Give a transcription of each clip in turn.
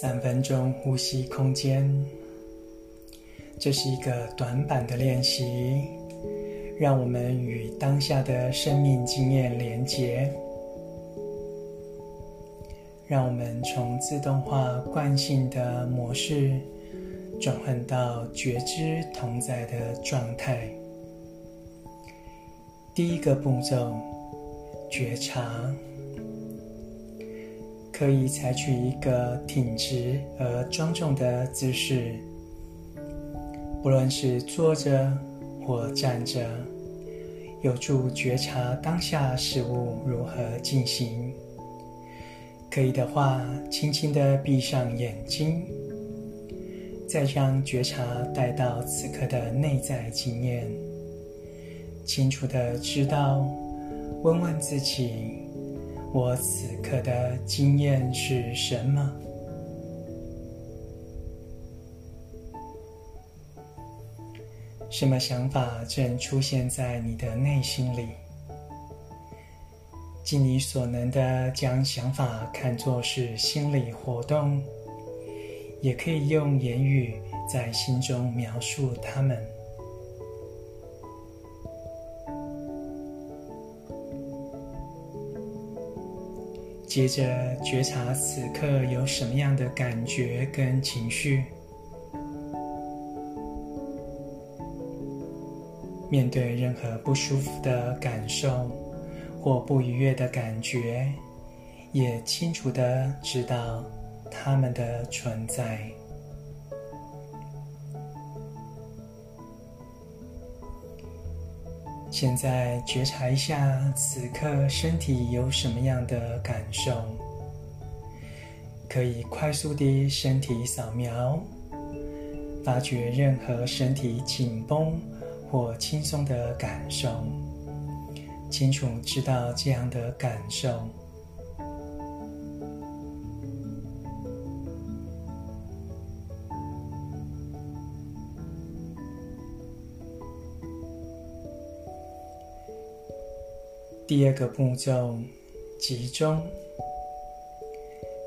三分钟呼吸空间，这是一个短板的练习，让我们与当下的生命经验连结，让我们从自动化惯性的模式转换到觉知同在的状态。第一个步骤，觉察。可以采取一个挺直而庄重的姿势，不论是坐着或站着，有助觉察当下事物如何进行。可以的话，轻轻地闭上眼睛，再将觉察带到此刻的内在经验，清楚地知道，问问自己。我此刻的经验是什么？什么想法正出现在你的内心里？尽你所能的将想法看作是心理活动，也可以用言语在心中描述它们。接着觉察此刻有什么样的感觉跟情绪。面对任何不舒服的感受或不愉悦的感觉，也清楚的知道它们的存在。现在觉察一下，此刻身体有什么样的感受？可以快速地身体扫描，发觉任何身体紧绷或轻松的感受，清楚知道这样的感受。第二个步骤，集中。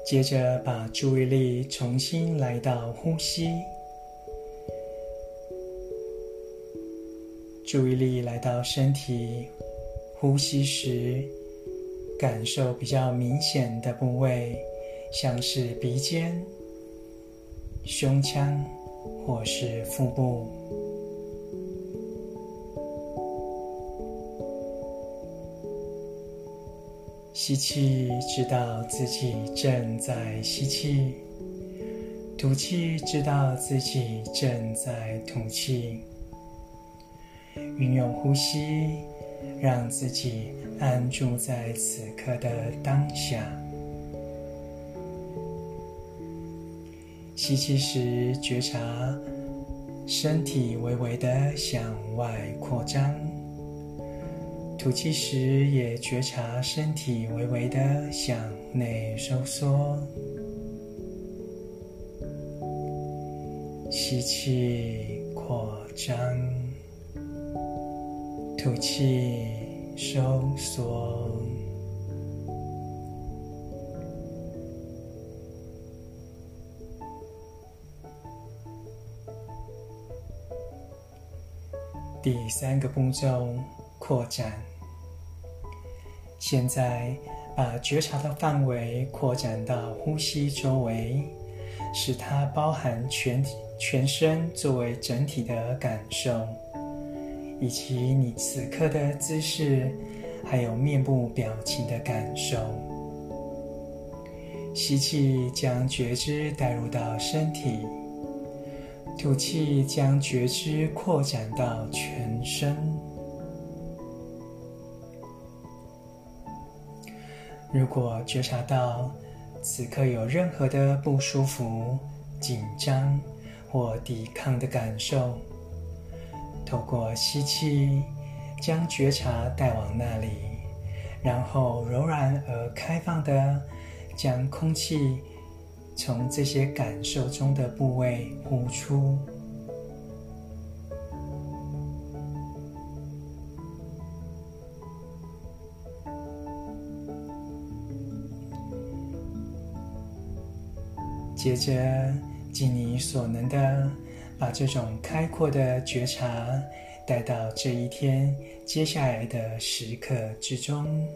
接着把注意力重新来到呼吸，注意力来到身体，呼吸时感受比较明显的部位，像是鼻尖、胸腔或是腹部。吸气，知道自己正在吸气；吐气，知道自己正在吐气。运用呼吸，让自己安住在此刻的当下。吸气时，觉察身体微微的向外扩张。吐气时，也觉察身体微微的向内收缩。吸气，扩张；吐气，收缩。第三个步骤，扩展。现在把觉察的范围扩展到呼吸周围，使它包含全全身作为整体的感受，以及你此刻的姿势，还有面部表情的感受。吸气，将觉知带入到身体；吐气，将觉知扩展到全身。如果觉察到此刻有任何的不舒服、紧张或抵抗的感受，透过吸气将觉察带往那里，然后柔软而开放的将空气从这些感受中的部位呼出。接着，尽你所能的把这种开阔的觉察带到这一天接下来的时刻之中。